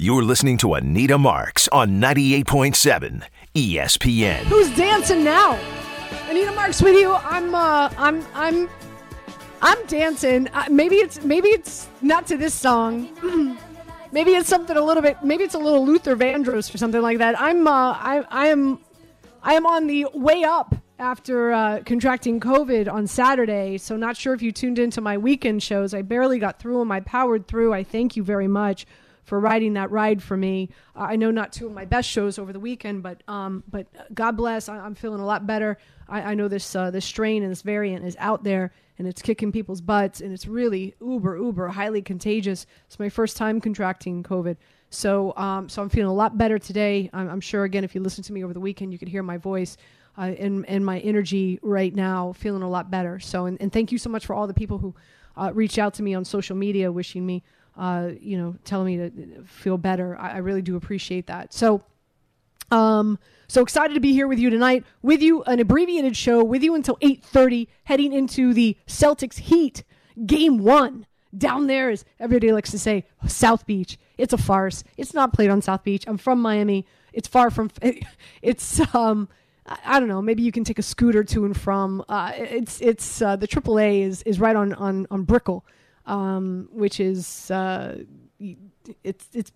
You're listening to Anita Marks on 98.7 ESPN. Who's dancing now? Anita Marks with you. I'm uh I'm I'm I'm dancing. Uh, maybe it's maybe it's not to this song. maybe it's something a little bit maybe it's a little Luther Vandross or something like that. I'm uh I I am I am on the way up after uh, contracting COVID on Saturday. So not sure if you tuned into my weekend shows. I barely got through them. I powered through. I thank you very much for riding that ride for me. I know not two of my best shows over the weekend, but um, but God bless. I, am feeling a lot better. I, I know this uh, this strain and this variant is out there and it's kicking people's butts and it's really uber uber highly contagious. It's my first time contracting COVID. So, um, so I'm feeling a lot better today. I'm, I'm, sure, again, if you listen to me over the weekend, you could hear my voice uh, and, and my energy right now, feeling a lot better. So, and, and thank you so much for all the people who uh, reached out to me on social media, wishing me uh, you know, telling me to feel better. I, I really do appreciate that. So, um, so excited to be here with you tonight. With you, an abbreviated show with you until 8:30, heading into the Celtics Heat game one. Down there, as everybody likes to say, South Beach. It's a farce. It's not played on South Beach. I'm from Miami. It's far from. It's um. I don't know. Maybe you can take a scooter to and from. Uh, it's it's uh, the AAA is is right on on on Brickell um, which is uh, it's it's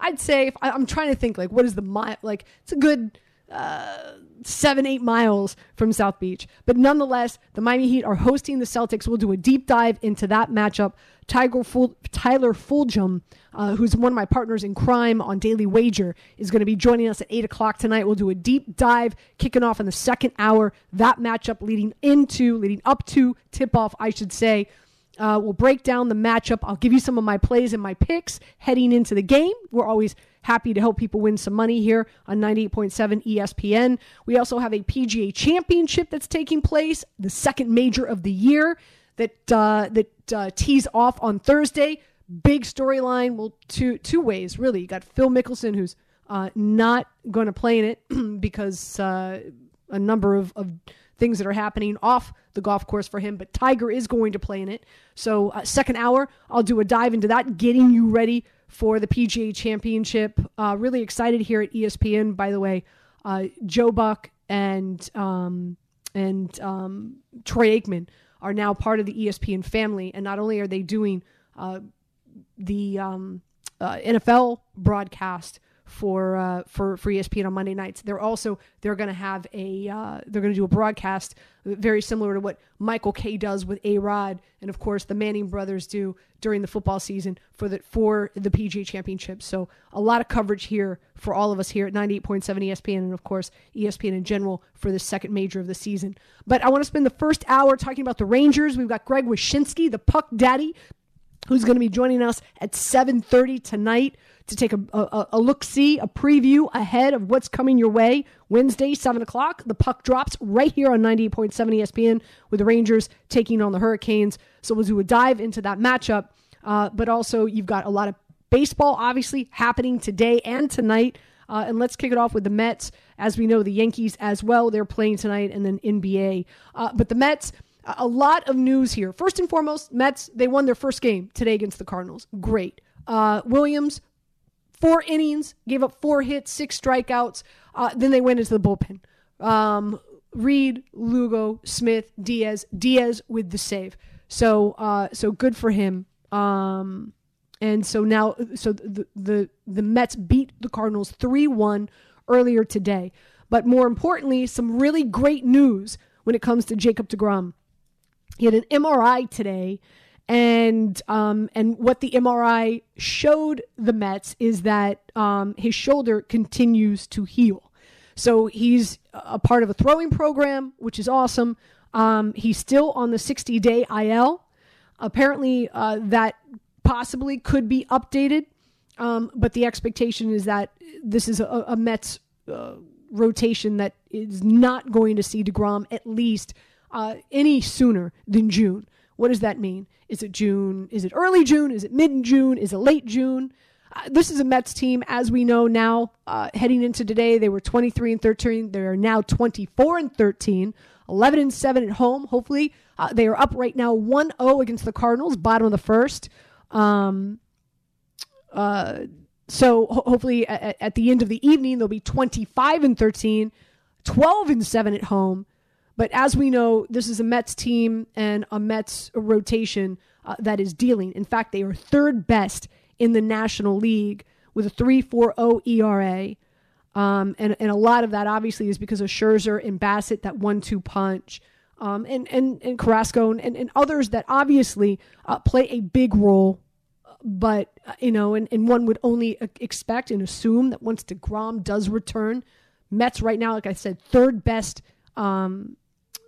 I'd say if I, am trying to think like what is the mile like it's a good uh, seven eight miles from South Beach, but nonetheless the Miami Heat are hosting the Celtics. We'll do a deep dive into that matchup. Tiger Ful- Tyler Fulghum, uh, who's one of my partners in crime on Daily Wager, is going to be joining us at 8 o'clock tonight. We'll do a deep dive kicking off in the second hour. That matchup leading into, leading up to tip off, I should say. Uh, we'll break down the matchup. I'll give you some of my plays and my picks heading into the game. We're always happy to help people win some money here on 98.7 ESPN. We also have a PGA Championship that's taking place, the second major of the year that uh, that uh, tees off on Thursday. Big storyline. Well, two two ways really. You got Phil Mickelson, who's uh, not going to play in it because uh, a number of, of things that are happening off the golf course for him, but Tiger is going to play in it. So, uh, second hour, I'll do a dive into that, getting you ready for the PGA Championship. Uh, really excited here at ESPN, by the way. Uh, Joe Buck and um, and um, Troy Aikman are now part of the ESPN family, and not only are they doing uh, the um, uh, NFL broadcast for uh, for for ESPN on Monday nights. They're also they're going to have a uh, they're going to do a broadcast very similar to what Michael Kay does with A Rod, and of course the Manning brothers do during the football season for the for the PGA Championship. So a lot of coverage here for all of us here at 98.7 ESPN, and of course ESPN in general for the second major of the season. But I want to spend the first hour talking about the Rangers. We've got Greg Wyshynski, the Puck Daddy, who's going to be joining us at 7:30 tonight to take a, a, a look see, a preview ahead of what's coming your way. Wednesday, 7 o'clock, the puck drops right here on 98.7 ESPN with the Rangers taking on the Hurricanes. So we'll do a dive into that matchup. Uh, but also, you've got a lot of baseball, obviously, happening today and tonight. Uh, and let's kick it off with the Mets. As we know, the Yankees as well, they're playing tonight, and then NBA. Uh, but the Mets, a lot of news here. First and foremost, Mets, they won their first game today against the Cardinals. Great. Uh, Williams, four innings, gave up four hits, six strikeouts. Uh, then they went into the bullpen. Um, Reed, Lugo, Smith, Diaz, Diaz with the save. So, uh, so good for him. Um, and so now, so the the the Mets beat the Cardinals three one earlier today. But more importantly, some really great news when it comes to Jacob Degrom. He had an MRI today and um, and what the MRI showed the Mets is that um, his shoulder continues to heal. So he's a part of a throwing program, which is awesome. Um, he's still on the 60 day IL. Apparently, uh, that possibly could be updated, um, but the expectation is that this is a, a Mets uh, rotation that is not going to see DeGrom at least uh, any sooner than June. What does that mean? Is it June? Is it early June? Is it mid June? Is it late June? Uh, this is a Mets team, as we know now. Uh, heading into today, they were 23 and 13. They are now 24 and 13, 11 and 7 at home. Hopefully, uh, they are up right now 1 0 against the Cardinals, bottom of the first. Um, uh, so ho- hopefully at, at the end of the evening they'll be 25 and 13, 12 and 7 at home. But as we know, this is a Mets team and a Mets rotation uh, that is dealing. In fact, they are third best in the National League with a 3.40 ERA. Um, and, and a lot of that obviously is because of Scherzer and Bassitt, that one-two punch, um, and, and, and Carrasco and, and, others that obviously uh, play a big role. But, uh, you know, and, and one would only expect and assume that once DeGrom does return, Mets right now, like I said, third best um,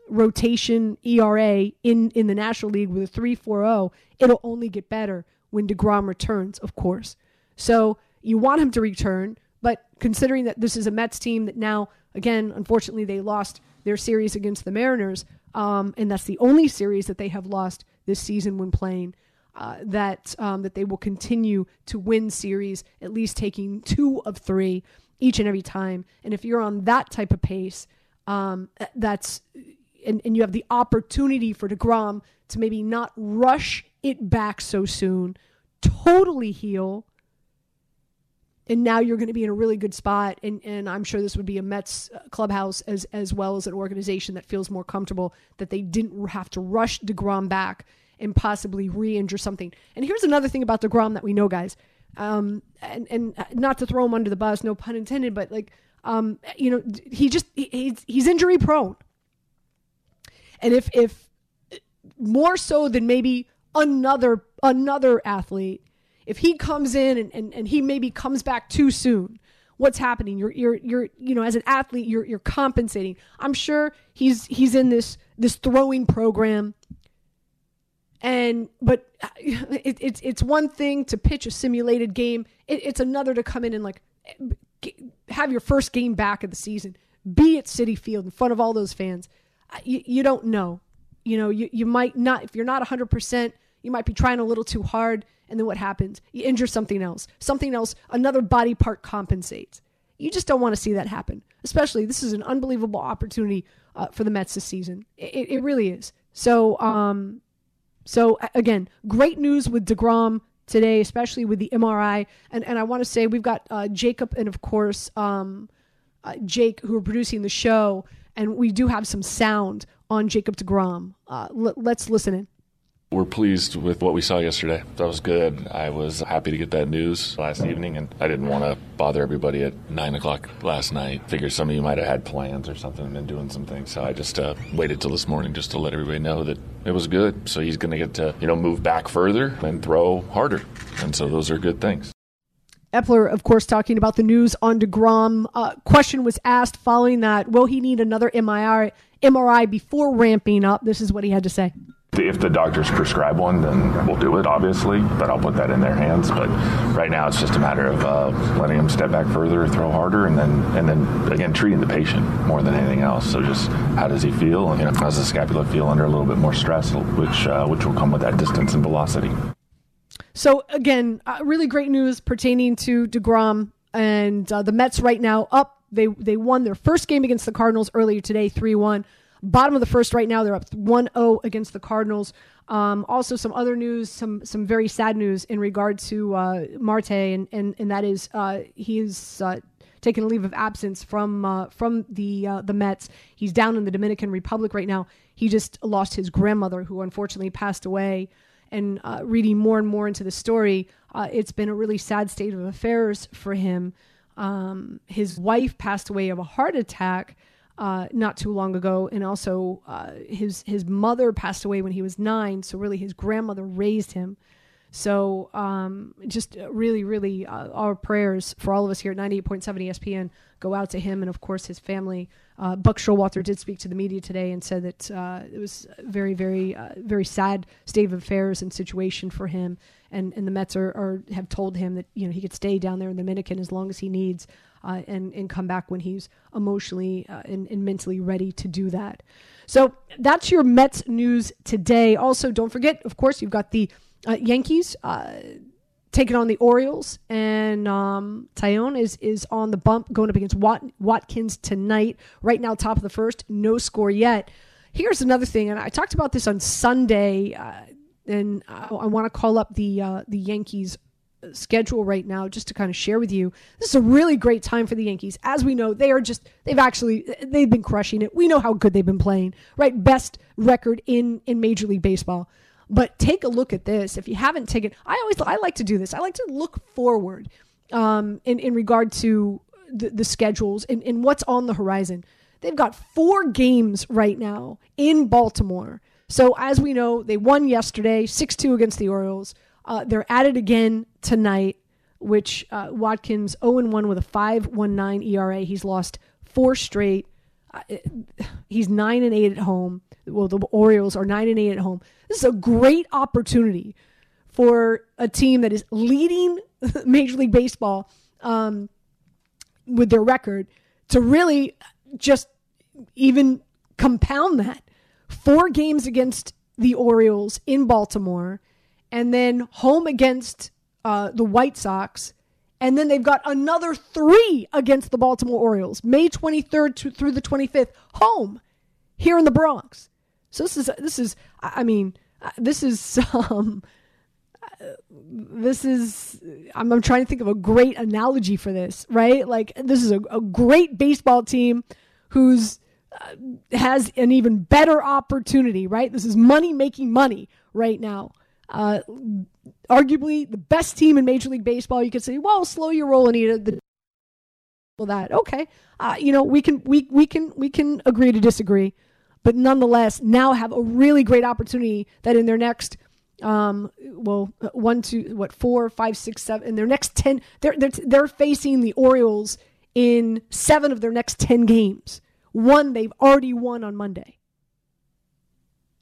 rotation ERA in, in the National League with a 3.40. It'll only get better when DeGrom returns, of course. So you want him to return but considering that this is a Mets team that now, again, unfortunately, they lost their series against the Mariners, um, and that's the only series that they have lost this season when playing. Uh, that um, that they will continue to win series, at least taking two of three each and every time. And if you're on that type of pace, um, that's and, and you have the opportunity for Degrom to maybe not rush it back so soon, totally heal, and now you're going to be in a really good spot. And, and I'm sure this would be a Mets uh, clubhouse as as well as an organization that feels more comfortable that they didn't have to rush Degrom back and possibly re-injure something. And here's another thing about Degrom that we know, guys. Um, and and not to throw him under the bus, no pun intended, but like um, you know, he just he, he's he's injury prone. And if if more so than maybe another another athlete if he comes in and, and, and he maybe comes back too soon, what's happening? You're you're you're you know as an athlete you're you're compensating. I'm sure he's he's in this this throwing program. And but it, it's it's one thing to pitch a simulated game. It, it's another to come in and like have your first game back of the season. Be at Citi Field in front of all those fans. You, you don't know. You know you you might not if you're not 100. percent You might be trying a little too hard and then what happens? You injure something else. Something else, another body part compensates. You just don't want to see that happen. Especially, this is an unbelievable opportunity uh, for the Mets this season. It, it really is. So, um, so again, great news with Degrom today, especially with the MRI. And and I want to say we've got uh, Jacob and of course um, uh, Jake who are producing the show, and we do have some sound on Jacob Degrom. Uh, l- let's listen in. We're pleased with what we saw yesterday. That was good. I was happy to get that news last evening, and I didn't want to bother everybody at 9 o'clock last night. Figured some of you might have had plans or something and been doing some things. So I just uh, waited till this morning just to let everybody know that it was good. So he's going to get to, you know, move back further and throw harder. And so those are good things. Eppler, of course, talking about the news on DeGrom. Uh, question was asked following that Will he need another MRI, MRI before ramping up? This is what he had to say. If the doctors prescribe one, then we'll do it, obviously, but I'll put that in their hands. But right now, it's just a matter of uh, letting them step back further, throw harder, and then and then again treating the patient more than anything else. So just how does he feel? And, you know, how does the scapula feel under a little bit more stress, which uh, which will come with that distance and velocity. So again, uh, really great news pertaining to Degrom and uh, the Mets right now up. They they won their first game against the Cardinals earlier today, three one. Bottom of the first right now, they're up 1-0 against the Cardinals. Um, also, some other news, some some very sad news in regard to uh, Marte, and, and and that is uh, he is uh, taking a leave of absence from uh, from the uh, the Mets. He's down in the Dominican Republic right now. He just lost his grandmother, who unfortunately passed away. And uh, reading more and more into the story, it's been a really sad state of affairs for him. Um, his wife passed away of a heart attack uh, not too long ago, and also uh, his his mother passed away when he was nine. So really, his grandmother raised him. So um, just really, really, uh, our prayers for all of us here at 98.7 ESPN go out to him and of course his family. Uh, Buck Showalter did speak to the media today and said that uh, it was very, very, uh, very sad state of affairs and situation for him. And and the Mets are, are have told him that you know he could stay down there in the Dominican as long as he needs uh, and and come back when he's emotionally uh, and, and mentally ready to do that. So that's your Mets news today. Also, don't forget, of course, you've got the uh, Yankees uh, taking on the Orioles, and um, Taillon is is on the bump going up against Wat- Watkins tonight. Right now, top of the first, no score yet. Here's another thing, and I talked about this on Sunday, uh, and I, I want to call up the uh, the Yankees schedule right now just to kind of share with you. This is a really great time for the Yankees. As we know, they are just they've actually they've been crushing it. We know how good they've been playing, right? Best record in in Major League Baseball. But take a look at this. If you haven't taken I always I like to do this. I like to look forward um in in regard to the, the schedules and, and what's on the horizon. They've got four games right now in Baltimore. So as we know, they won yesterday, 6-2 against the Orioles. Uh, they're at it again tonight, which uh, Watkins 0 1 with a 5.19 ERA. He's lost four straight. He's nine and eight at home. Well, the Orioles are nine and eight at home. This is a great opportunity for a team that is leading Major League Baseball um, with their record to really just even compound that. Four games against the Orioles in Baltimore and then home against uh, the White Sox. And then they've got another three against the Baltimore Orioles, May 23rd to, through the 25th, home here in the Bronx. So this is this is I mean uh, this is um, this is I'm, I'm trying to think of a great analogy for this, right? Like this is a, a great baseball team who's uh, has an even better opportunity, right? This is money making money right now uh, arguably the best team in Major League Baseball. You could say, well, slow your roll, Anita. The well, that okay. Uh, you know, we can we we can we can agree to disagree, but nonetheless, now have a really great opportunity that in their next um well one two what four five six seven in their next 10 they're they're, they're facing the orioles in seven of their next 10 games one they've already won on monday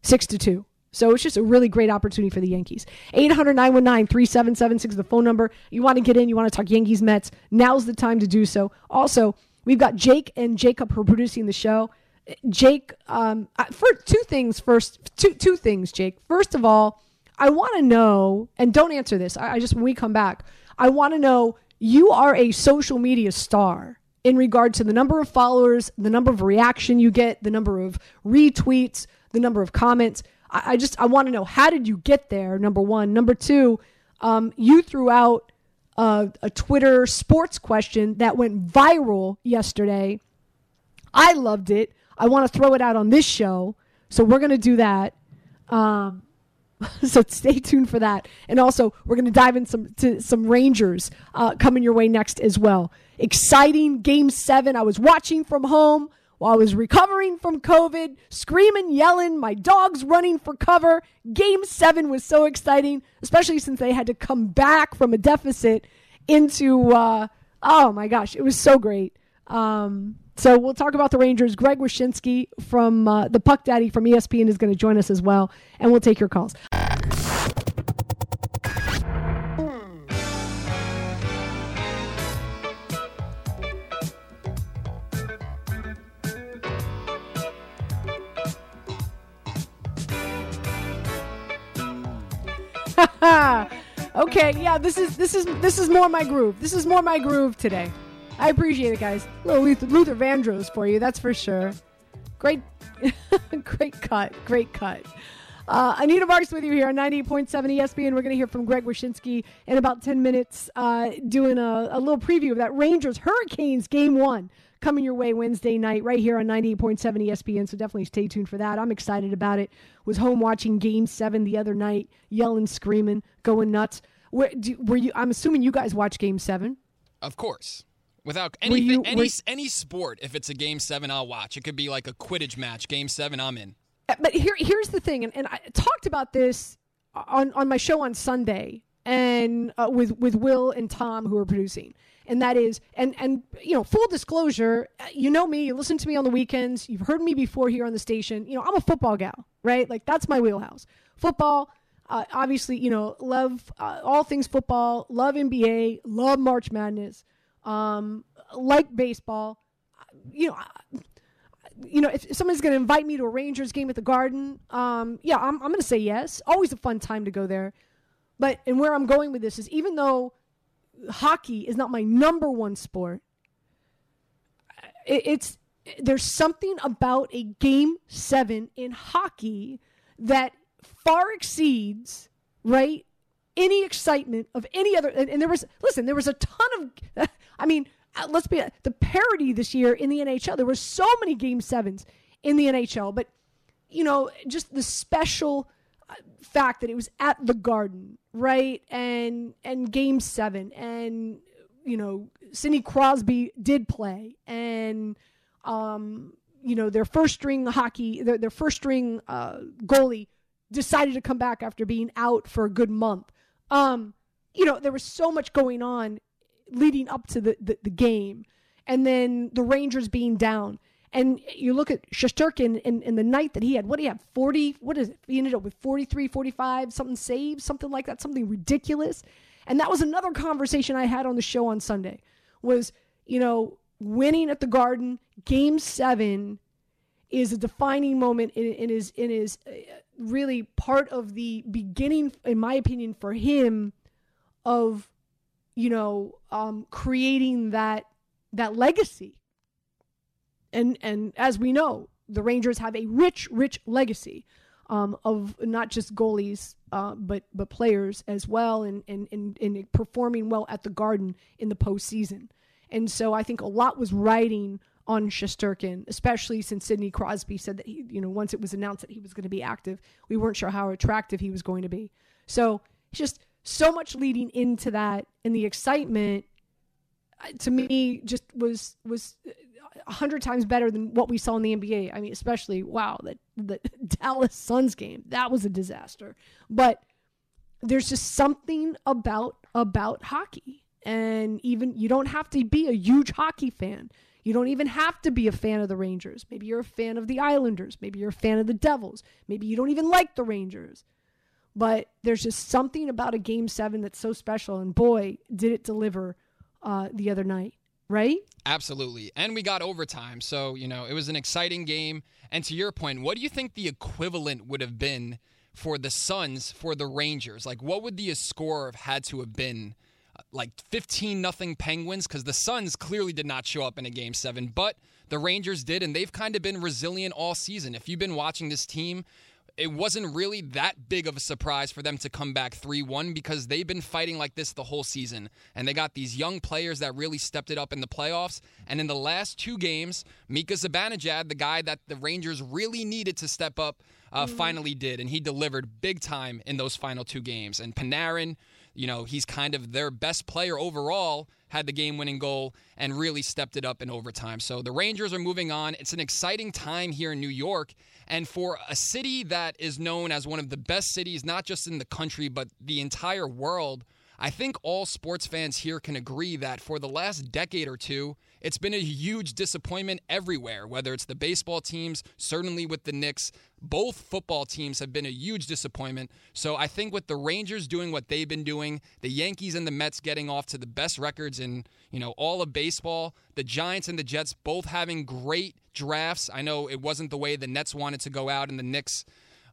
six to two so it's just a really great opportunity for the Yankees. 800 919 3776 is the phone number. You want to get in, you want to talk Yankees Mets. Now's the time to do so. Also, we've got Jake and Jacob who are producing the show. Jake, um, for two things first, two, two things, Jake. First of all, I want to know, and don't answer this. I, I just, when we come back, I want to know you are a social media star in regard to the number of followers, the number of reaction you get, the number of retweets, the number of comments. I, I just I want to know how did you get there? Number one. Number two, um, you threw out a, a Twitter sports question that went viral yesterday. I loved it. I want to throw it out on this show, so we're gonna do that. Um, so stay tuned for that. And also, we're going to dive in some to some Rangers uh, coming your way next as well. Exciting game seven. I was watching from home while I was recovering from COVID, screaming, yelling, my dog's running for cover. Game seven was so exciting, especially since they had to come back from a deficit into, uh, oh my gosh, it was so great. Um, so we'll talk about the Rangers. Greg Wyshynski from uh, the Puck Daddy from ESPN is going to join us as well, and we'll take your calls. okay, yeah, this is this is this is more my groove. This is more my groove today. I appreciate it, guys. A little Luther, Luther Vandross for you, that's for sure. Great, great cut, great cut. Uh, Anita Marks with you here on 98.7 ESPN. We're going to hear from Greg Wyshynski in about 10 minutes, uh, doing a, a, little preview of that Rangers Hurricanes game one coming your way Wednesday night right here on 98.7 ESPN. So definitely stay tuned for that. I'm excited about it. Was home watching game seven the other night, yelling, screaming, going nuts. Where, do, were you? I'm assuming you guys watched game seven. Of course. Without anything, you, any, any sport, if it's a game seven, I'll watch. It could be like a Quidditch match. Game seven, I'm in. Uh, but here, here's the thing, and, and I talked about this on, on my show on Sunday and uh, with with Will and Tom who are producing and that is and and you know full disclosure you know me you listen to me on the weekends you've heard me before here on the station you know i'm a football gal right like that's my wheelhouse football uh, obviously you know love uh, all things football love nba love march madness um, like baseball you know you know, if somebody's going to invite me to a Rangers game at the Garden, um, yeah, I'm, I'm going to say yes. Always a fun time to go there. But, and where I'm going with this is even though hockey is not my number one sport. it's there's something about a game seven in hockey that far exceeds right any excitement of any other. And, and there was, listen, there was a ton of, I mean, uh, let's be the parody this year in the NHL. There were so many game sevens in the NHL, but you know, just the special uh, fact that it was at the Garden, right? And and game 7 and you know, Sidney Crosby did play and um you know, their first string hockey, their, their first string uh, goalie decided to come back after being out for a good month. Um, you know, there was so much going on leading up to the, the, the game. And then the Rangers being down. And you look at Shesterkin in, in the night that he had, what do you have? 40, what is it? He ended up with 43, 45, something saved, something like that, something ridiculous. And that was another conversation I had on the show on Sunday was, you know, winning at the Garden, game seven is a defining moment and, and is, and is uh, really part of the beginning, in my opinion, for him of you know, um, creating that that legacy. And and as we know, the Rangers have a rich, rich legacy um, of not just goalies, uh, but but players as well, and, and and and performing well at the Garden in the postseason. And so I think a lot was riding on Shesterkin, especially since Sidney Crosby said that he, you know, once it was announced that he was going to be active, we weren't sure how attractive he was going to be. So just so much leading into that and the excitement uh, to me just was was hundred times better than what we saw in the NBA. I mean, especially wow, that the Dallas Suns game that was a disaster. But there's just something about about hockey, and even you don't have to be a huge hockey fan. You don't even have to be a fan of the Rangers. Maybe you're a fan of the Islanders. Maybe you're a fan of the Devils. Maybe you don't even like the Rangers. But there's just something about a game seven that's so special. And boy, did it deliver uh, the other night, right? Absolutely. And we got overtime. So, you know, it was an exciting game. And to your point, what do you think the equivalent would have been for the Suns for the Rangers? Like, what would the score have had to have been? Uh, like 15 nothing Penguins because the Suns clearly did not show up in a game seven, but the Rangers did, and they've kind of been resilient all season. If you've been watching this team, it wasn't really that big of a surprise for them to come back 3 1 because they've been fighting like this the whole season. And they got these young players that really stepped it up in the playoffs. And in the last two games, Mika Zibanejad, the guy that the Rangers really needed to step up, uh, mm-hmm. finally did. And he delivered big time in those final two games. And Panarin, you know, he's kind of their best player overall, had the game winning goal and really stepped it up in overtime. So the Rangers are moving on. It's an exciting time here in New York. And for a city that is known as one of the best cities, not just in the country, but the entire world, I think all sports fans here can agree that for the last decade or two, it's been a huge disappointment everywhere, whether it's the baseball teams, certainly with the Knicks. Both football teams have been a huge disappointment. So I think with the Rangers doing what they've been doing, the Yankees and the Mets getting off to the best records in, you know, all of baseball, the Giants and the Jets both having great drafts. I know it wasn't the way the Nets wanted to go out and the Knicks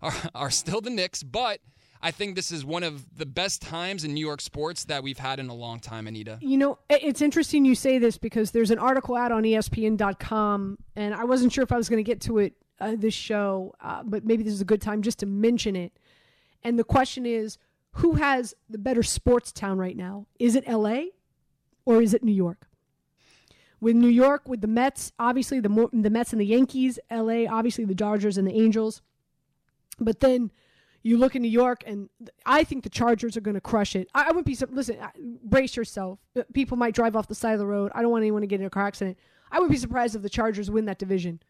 are, are still the Knicks, but I think this is one of the best times in New York sports that we've had in a long time, Anita. You know, it's interesting you say this because there's an article out on ESPN.com, and I wasn't sure if I was going to get to it uh, this show, uh, but maybe this is a good time just to mention it. And the question is who has the better sports town right now? Is it LA or is it New York? With New York, with the Mets, obviously the the Mets and the Yankees, LA, obviously the Dodgers and the Angels. But then you look in New York, and I think the Chargers are going to crush it. I, I wouldn't be listen. Brace yourself. Uh, people might drive off the side of the road. I don't want anyone to get in a car accident. I would be surprised if the Chargers win that division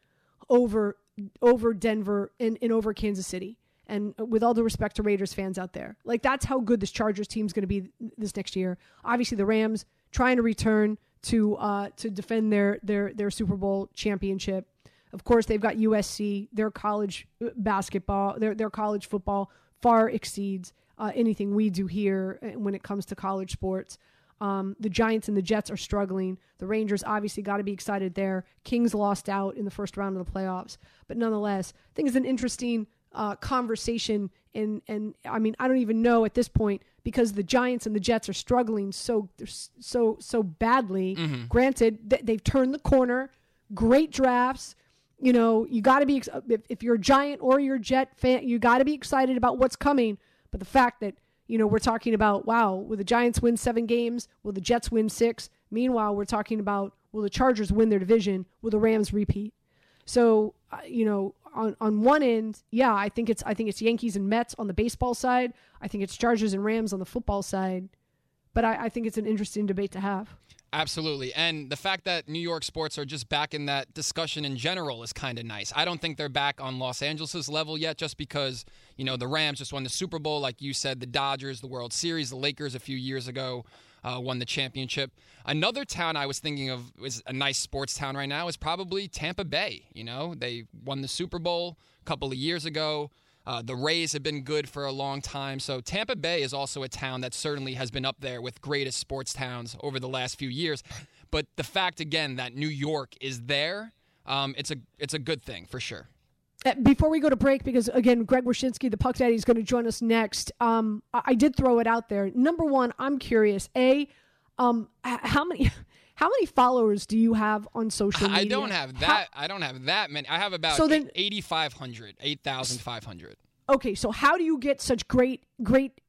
over over Denver and, and over Kansas City. And with all the respect to Raiders fans out there, like that's how good this Chargers team is going to be this next year. Obviously, the Rams trying to return to uh, to defend their their their Super Bowl championship. Of course, they've got USC. Their college uh, basketball, their their college football far exceeds uh, anything we do here uh, when it comes to college sports. Um, the Giants and the Jets are struggling. The Rangers obviously got to be excited there. Kings lost out in the first round of the playoffs, but nonetheless, I think it's an interesting uh, conversation. And and I mean, I don't even know at this point because the Giants and the Jets are struggling so so so badly. Mm-hmm. Granted, th- they've turned the corner. Great drafts you know, you got to be, if, if you're a Giant or you're a Jet fan, you got to be excited about what's coming. But the fact that, you know, we're talking about, wow, will the Giants win seven games? Will the Jets win six? Meanwhile, we're talking about, will the Chargers win their division? Will the Rams repeat? So, uh, you know, on, on one end, yeah, I think it's I think it's Yankees and Mets on the baseball side. I think it's Chargers and Rams on the football side. But I, I think it's an interesting debate to have. Absolutely. And the fact that New York sports are just back in that discussion in general is kind of nice. I don't think they're back on Los Angeles' level yet just because, you know, the Rams just won the Super Bowl. Like you said, the Dodgers, the World Series, the Lakers a few years ago uh, won the championship. Another town I was thinking of is a nice sports town right now is probably Tampa Bay. You know, they won the Super Bowl a couple of years ago. Uh, the Rays have been good for a long time. So Tampa Bay is also a town that certainly has been up there with greatest sports towns over the last few years. But the fact again that New York is there, um, it's a it's a good thing for sure. Uh, before we go to break, because again, Greg Wyshynski, the Puck Daddy, is going to join us next. Um, I, I, did throw it out there. Number one, I'm curious. A, um, how many? How many followers do you have on social media? I don't have that. How, I don't have that many. I have about so then, 8,500, 8,500. Okay, so how do you get such great, great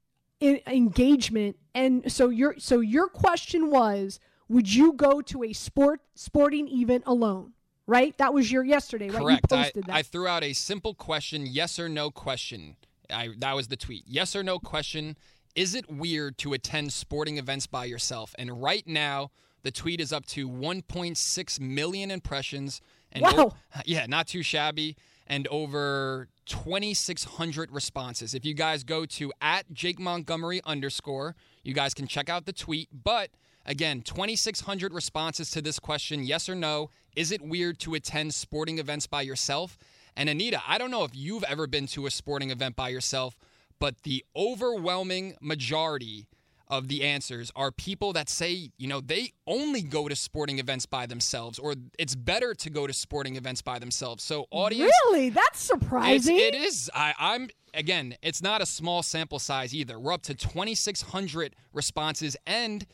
engagement? And so your so your question was, would you go to a sport sporting event alone? Right, that was your yesterday. Right, correct. You posted I, that. I threw out a simple question, yes or no question. I, that was the tweet. Yes or no question. Is it weird to attend sporting events by yourself? And right now, the tweet is up to 1.6 million impressions. And wow. O- yeah, not too shabby. And over 2,600 responses. If you guys go to at Jake Montgomery underscore, you guys can check out the tweet. But again, 2,600 responses to this question yes or no. Is it weird to attend sporting events by yourself? And Anita, I don't know if you've ever been to a sporting event by yourself, but the overwhelming majority of the answers are people that say, you know, they only go to sporting events by themselves, or it's better to go to sporting events by themselves. So, audience. Really? That's surprising. It is. I, I'm, again, it's not a small sample size either. We're up to 2,600 responses, and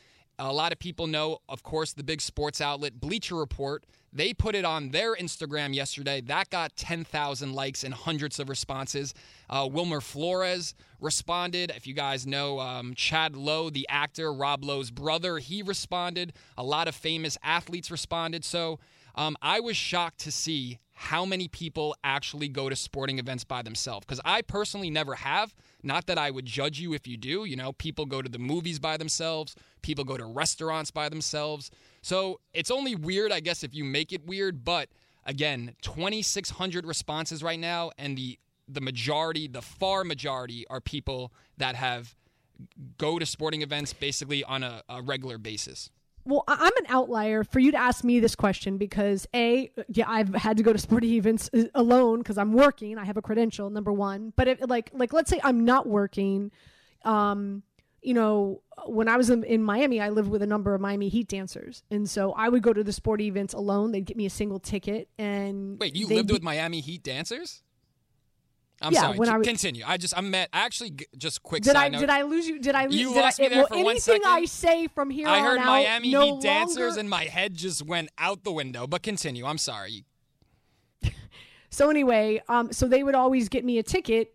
a lot of people know, of course, the big sports outlet Bleacher Report they put it on their Instagram yesterday. That got 10,000 likes and hundreds of responses. Uh, Wilmer Flores responded. If you guys know um, Chad Lowe, the actor, Rob Lowe's brother, he responded. A lot of famous athletes responded. So um, I was shocked to see how many people actually go to sporting events by themselves because I personally never have. Not that I would judge you if you do. You know, people go to the movies by themselves, people go to restaurants by themselves. So it's only weird, I guess, if you make it weird. But again, 2,600 responses right now, and the the majority, the far majority, are people that have go to sporting events basically on a, a regular basis. Well, I'm an outlier for you to ask me this question because a yeah I've had to go to sporting events uh, alone because I'm working. I have a credential, number one. But if like like let's say I'm not working, um, you know, when I was in, in, Miami, I lived with a number of Miami Heat dancers, and so I would go to the sporting events alone. They'd get me a single ticket, and wait, you lived with Miami Heat dancers? I'm yeah, sorry. When I was, continue. I just I'm met. Actually, just quick. Did I note. did I lose you? Did I lose? You did lost I, me there well, for one second. Anything I say from here I heard Miami out, Heat no dancers, longer... and my head just went out the window. But continue. I'm sorry. so anyway, um, so they would always get me a ticket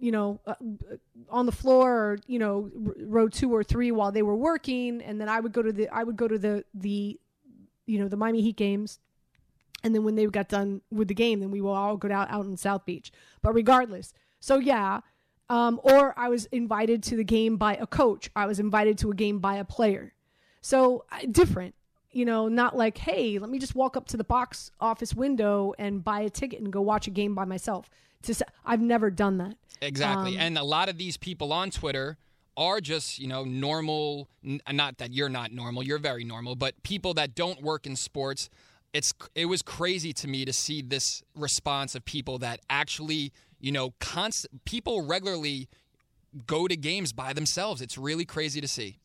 you know, uh, on the floor or you know, row two or three while they were working, and then I would go to the I would go to the the, you know, the Miami Heat games, and then when they got done with the game, then we will all go out out in South Beach. But regardless, so yeah, um, or I was invited to the game by a coach. I was invited to a game by a player. So uh, different, you know, not like, hey, let me just walk up to the box office window and buy a ticket and go watch a game by myself. To I've never done that. Exactly. Um, and a lot of these people on Twitter are just, you know, normal, n- not that you're not normal, you're very normal, but people that don't work in sports. It's it was crazy to me to see this response of people that actually, you know, constant people regularly go to games by themselves. It's really crazy to see.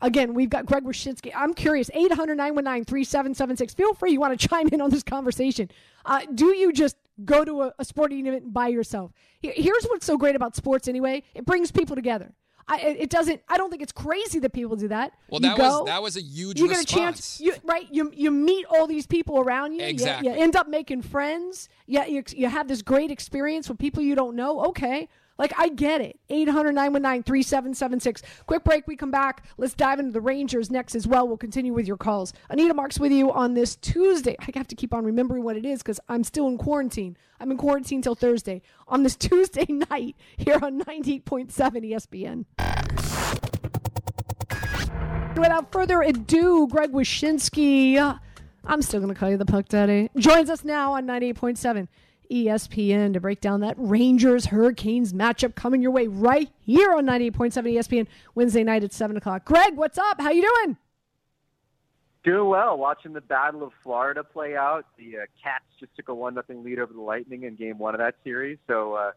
Again, we've got Greg Wyshynski. I'm curious, 800 919 3776. Feel free, you want to chime in on this conversation. Uh, do you just go to a, a sporting event by yourself? Here's what's so great about sports anyway it brings people together. I, it doesn't. I don't think it's crazy that people do that. Well, you that go, was that was a huge. You get a chance, you, right? You you meet all these people around you. Exactly. You, you end up making friends. Yeah, you, you have this great experience with people you don't know. Okay, Like, I get it. 800 919 3776. Quick break. We come back. Let's dive into the Rangers next as well. We'll continue with your calls. Anita Marks with you on this Tuesday. I have to keep on remembering what it is because I'm still in quarantine. I'm in quarantine till Thursday. On this Tuesday night here on 98.7 ESPN. Without further ado, Greg Wyshynski, I'm still going to call you the Puck Daddy, joins us now on 98.7 ESPN to break down that Rangers Hurricanes matchup coming your way right here on 98.7 ESPN Wednesday night at 7 o'clock. Greg, what's up? How you doing? Doing well. Watching the Battle of Florida play out. The uh, Cats just took a one nothing lead over the Lightning in Game One of that series. So uh,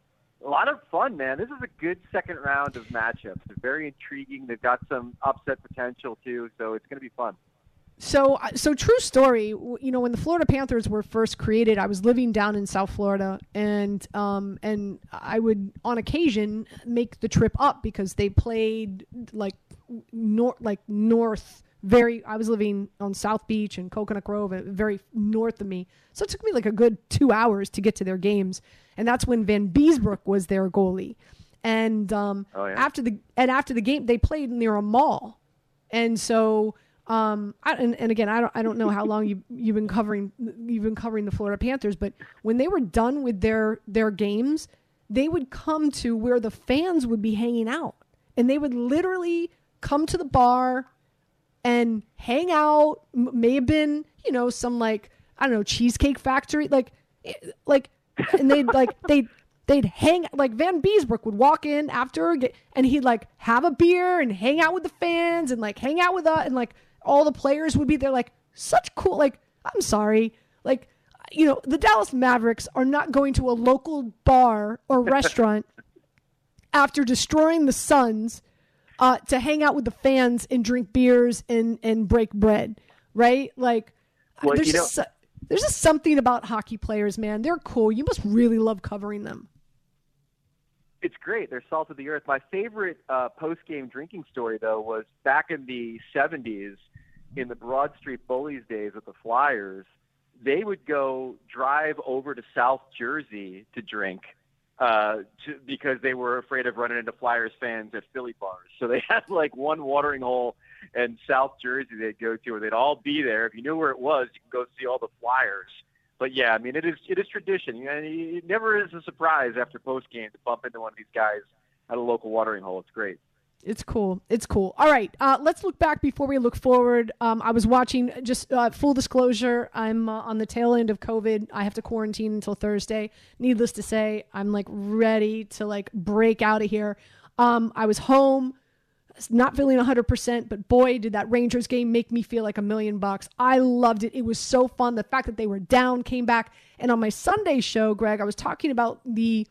a lot of fun, man. This is a good second round of matchups. They're very intriguing. They've got some upset potential too. So it's going to be fun. So, uh, so true story. You know, when the Florida Panthers were first created, I was living down in South Florida, and um, and I would on occasion make the trip up because they played like north, like north. Very, I was living on South Beach and Coconut Grove, very north of me. So it took me like a good two hours to get to their games, and that's when Vanbiesbrouck was their goalie. And um, oh, yeah. after the and after the game, they played near a mall, and so um, I, and, and again, I don't, I don't know how long you you've been covering you've been covering the Florida Panthers, but when they were done with their their games, they would come to where the fans would be hanging out, and they would literally come to the bar and hang out. May have been you know some like I don't know cheesecake factory, like eh, like, and they'd like they they'd hang like Vanbiesbrouck would walk in after and he'd like have a beer and hang out with the fans and like hang out with us and like all the players would be there like such cool like i'm sorry like you know the dallas mavericks are not going to a local bar or restaurant after destroying the suns uh, to hang out with the fans and drink beers and and break bread right like well, there's you know, just there's just something about hockey players man they're cool you must really love covering them it's great. They're salt of the earth. My favorite uh, post-game drinking story, though, was back in the 70s in the Broad Street Bullies days with the Flyers. They would go drive over to South Jersey to drink uh, to, because they were afraid of running into Flyers fans at Philly bars. So they had like one watering hole in South Jersey they'd go to, where they'd all be there. If you knew where it was, you can go see all the Flyers but yeah, I mean, it is it is tradition. You know, it never is a surprise after post game to bump into one of these guys at a local watering hole. It's great. It's cool. It's cool. All right, uh, let's look back before we look forward. Um, I was watching. Just uh, full disclosure, I'm uh, on the tail end of COVID. I have to quarantine until Thursday. Needless to say, I'm like ready to like break out of here. Um, I was home not feeling 100%, but boy, did that Rangers game make me feel like a million bucks. I loved it. It was so fun. The fact that they were down came back. And on my Sunday show, Greg, I was talking about the,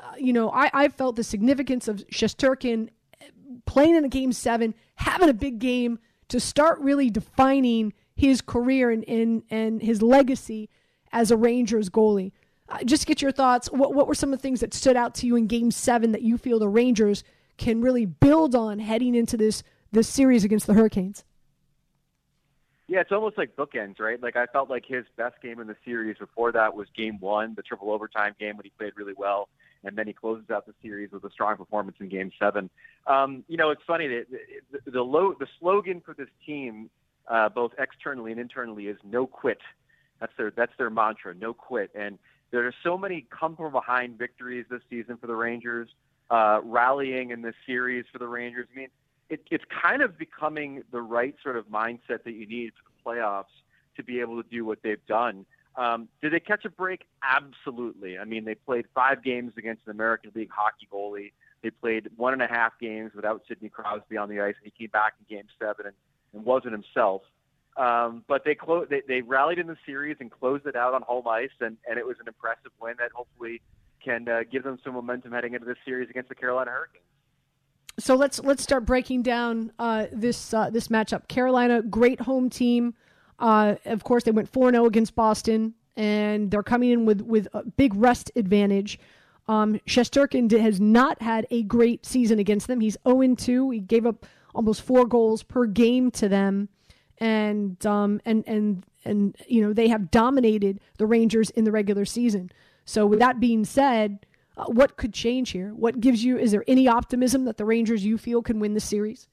uh, you know, I, I felt the significance of Shesterkin playing in a game seven, having a big game to start really defining his career and, and, and his legacy as a Rangers goalie. Uh, just get your thoughts. What, what were some of the things that stood out to you in game seven that you feel the Rangers – can really build on heading into this this series against the Hurricanes. Yeah, it's almost like bookends, right? Like I felt like his best game in the series before that was Game One, the triple overtime game when he played really well, and then he closes out the series with a strong performance in Game Seven. Um, you know, it's funny that the, the, low, the slogan for this team, uh, both externally and internally, is "No quit." That's their that's their mantra, "No quit." And there are so many come from behind victories this season for the Rangers uh, rallying in this series for the Rangers. I mean, it, it's kind of becoming the right sort of mindset that you need for the playoffs to be able to do what they've done. Um, did they catch a break? Absolutely. I mean, they played five games against an American League hockey goalie. They played one and a half games without Sidney Crosby on the ice, and he came back in Game Seven and, and wasn't himself. Um, but they, clo- they they rallied in the series and closed it out on home ice, and, and it was an impressive win that hopefully can uh, give them some momentum heading into this series against the Carolina Hurricanes. So let's let's start breaking down uh, this uh, this matchup. Carolina, great home team. Uh, of course, they went 4 0 against Boston, and they're coming in with with a big rest advantage. Um, Shesterkin has not had a great season against them. He's 0 2. He gave up almost four goals per game to them, and um, and and and you know they have dominated the Rangers in the regular season. So with that being said, Uh, what could change here? What gives you? Is there any optimism that the Rangers you feel can win the series?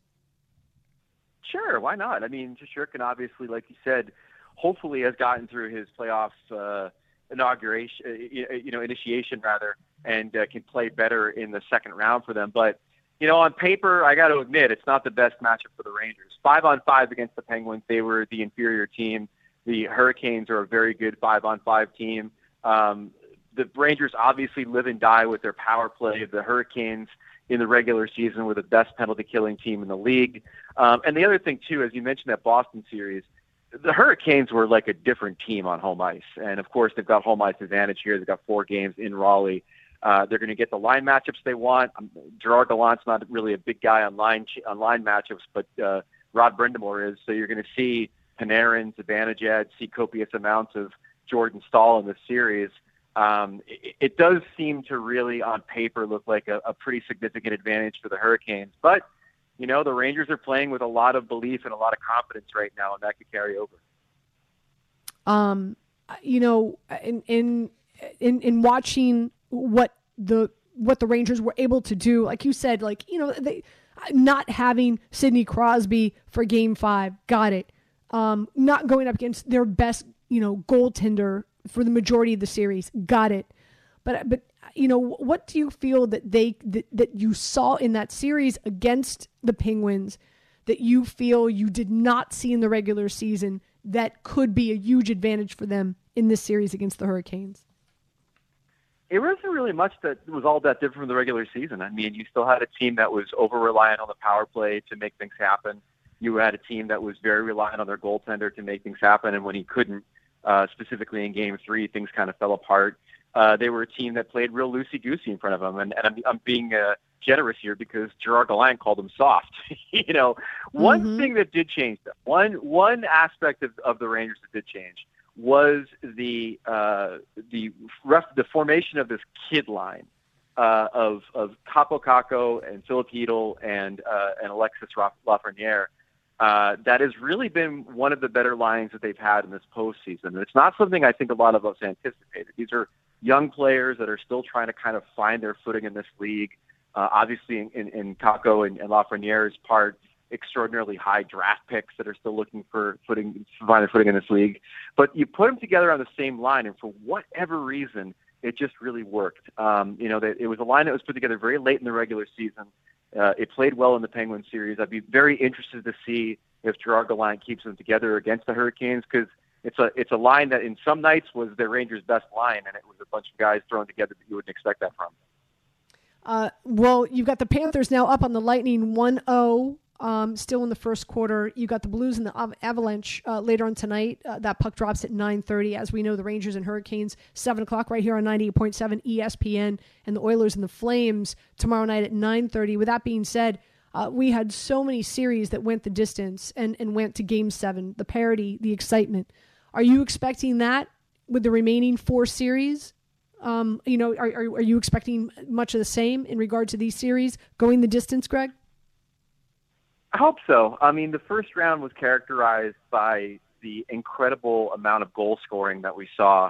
Sure, why not? I mean, Shesterkin obviously, like you said, hopefully has gotten through his playoffs uh, inauguration, uh, you know, initiation rather, and uh, can play better in the second round for them. But you know, on paper, I got to admit, it's not the best matchup for the Rangers. Five on five against the Penguins, they were the inferior team. The Hurricanes are a very good five on five team. Um, the Rangers obviously live and die with their power play. The Hurricanes in the regular season were the best penalty killing team in the league. Um, and the other thing too, as you mentioned that Boston series, the Hurricanes were like a different team on home ice, and of course they've got home ice advantage here. They've got four games in Raleigh. Uh, they're going to get the line matchups they want. Um, Gerard Gallant's not really a big guy on line on line matchups, but uh, Rod Brind'Amour is. So you're going to see Panarin, Zibanejad, see copious amounts of Jordan Staal in this series um, it, it does seem to really, on paper, look like a, a pretty significant advantage for the Hurricanes. But you know, the Rangers are playing with a lot of belief and a lot of confidence right now, and that could carry over. Um, you know, in in in, in watching what the what the Rangers were able to do, like you said, like you know, they not having Sidney Crosby for Game Five, got it. Um, not going up against their best, you know, goaltender for the majority of the series. Got it. But but you know what do you feel that they that, that you saw in that series against the Penguins that you feel you did not see in the regular season that could be a huge advantage for them in this series against the Hurricanes? It wasn't really much that was all that different from the regular season. I mean, you still had a team that was over reliant on the power play to make things happen. You had a team that was very reliant on their goaltender to make things happen, and when he couldn't, uh, specifically in Game Three, things kind of fell apart. Uh, they were a team that played real loosey goosey in front of them, and, and I'm, I'm being uh, generous here because Gerard Gallant called them soft. you know, one mm-hmm. thing that did change, them, one one aspect of, of the Rangers that did change was the uh, the ref, the formation of this kid line uh, of of Kaapo Kakko and Chytil and uh, and Alexis Lafreniere uh, that has really been one of the better lines that they've had in this postseason. And it's not something I think a lot of us anticipated. These are young players that are still trying to kind of find their footing in this league. Uh, obviously, in, in, in Kakko and, and Lafreniere's part, extraordinarily high draft picks that are still looking for footing, find their footing in this league. But you put them together on the same line, and for whatever reason, it just really worked. Um, you know, that it was a line that was put together very late in the regular season. Uh, it played well in the Penguin series. I'd be very interested to see if Gerard Gallant keeps them together against the Hurricanes because it's a it's a line that in some nights was the Rangers' best line, and it was a bunch of guys thrown together that you wouldn't expect that from. Uh, well, you've got the Panthers now up on the Lightning 1 0 um, still in the first quarter. You got the Blues and the Avalanche uh, later on tonight. Uh, that puck drops at 9:30. As we know, the Rangers and Hurricanes seven o'clock right here on 98.7 ESPN, and the Oilers and the Flames tomorrow night at 9:30. With that being said. Uh, we had so many series that went the distance and, and went to game seven, the parity, the excitement. Are you expecting that with the remaining four series? Um, you know, are, are, are you expecting much of the same in regard to these series going the distance, Greg? I hope so. I mean, the first round was characterized by the incredible amount of goal scoring that we saw.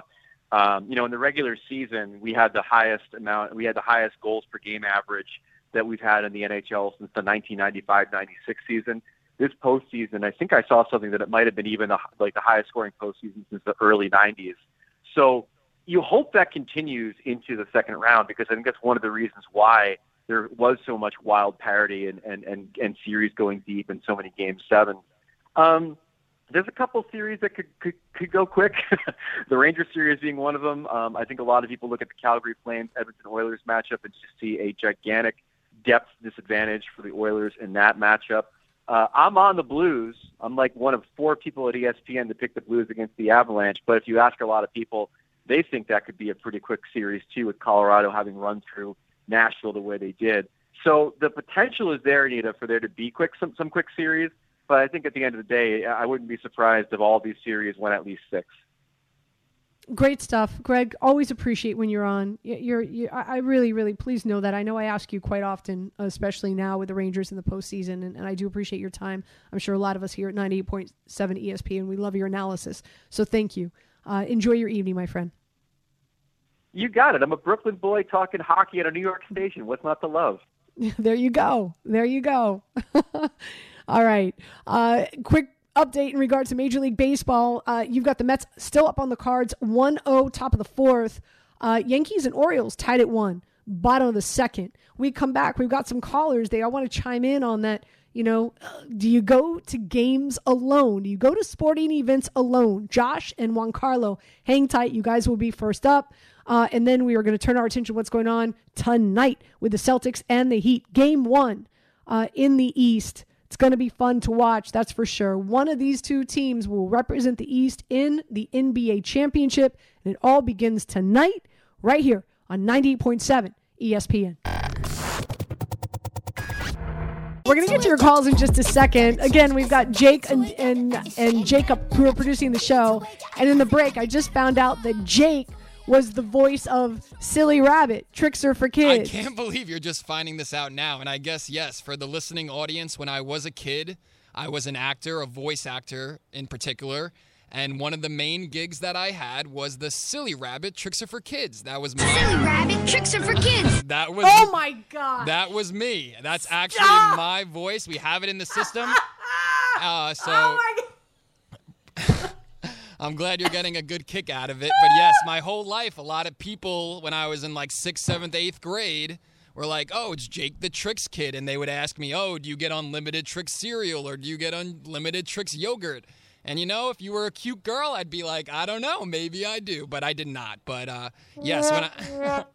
Um, you know, in the regular season, we had the highest amount, we had the highest goals per game average that we've had in the NHL since the 1995-96 season. This postseason, I think I saw something that it might have been even the, like the highest scoring postseason since the early 90s. So you hope that continues into the second round because I think that's one of the reasons why there was so much wild parity and, and, and, and series going deep and so many game sevens. Um, there's a couple series that could could, could go quick. the Rangers series being one of them. Um, I think a lot of people look at the Calgary Flames Edmonton Oilers matchup and just see a gigantic depth disadvantage for the Oilers in that matchup. Uh, I'm on the Blues. I'm like one of four people at ESPN to pick the Blues against the Avalanche. But if you ask a lot of people, they think that could be a pretty quick series too, with Colorado having run through Nashville the way they did. So the potential is there, Anita, for there to be quick some some quick series. But I think at the end of the day, I wouldn't be surprised if all these series went at least six. Great stuff, Greg. Always appreciate when you're on. You're, you're, I really, really, please know that. I know I ask you quite often, especially now with the Rangers in the postseason, and, and I do appreciate your time. I'm sure a lot of us here at 98.7 ESPN, we love your analysis. So thank you. Uh, enjoy your evening, my friend. You got it. I'm a Brooklyn boy talking hockey at a New York station. What's not to love? there you go. There you go. All right. Uh, quick update in regard to Major League Baseball. Uh, you've got the Mets still up on the cards, 1 0, top of the fourth. Uh, Yankees and Orioles tied at one, bottom of the second. We come back. We've got some callers. They all want to chime in on that. You know, do you go to games alone? Do you go to sporting events alone? Josh and Juan Carlo, hang tight. You guys will be first up. Uh, and then we are going to turn our attention to what's going on tonight with the Celtics and the Heat. Game one uh, in the East. It's going to be fun to watch, that's for sure. One of these two teams will represent the East in the NBA championship, and it all begins tonight, right here on 98.7 ESPN. We're gonna get to your calls in just a second. Again, we've got Jake and, and and Jacob who are producing the show. And in the break, I just found out that Jake was the voice of Silly Rabbit, Trix are for Kids. I can't believe you're just finding this out now. And I guess, yes, for the listening audience, when I was a kid, I was an actor, a voice actor in particular. And one of the main gigs that I had was the Silly Rabbit Trix Are for Kids. That was my Silly rabbit Trix are for kids. That was. Oh my god! That was me. That's actually my voice. We have it in the system. Uh, so oh my I'm glad you're getting a good kick out of it. But yes, my whole life, a lot of people, when I was in like sixth, seventh, eighth grade, were like, oh, it's Jake the Trix kid. And they would ask me, oh, do you get unlimited Trix cereal or do you get unlimited Trix yogurt? And you know, if you were a cute girl, I'd be like, I don't know, maybe I do, but I did not. But uh, yes, when I.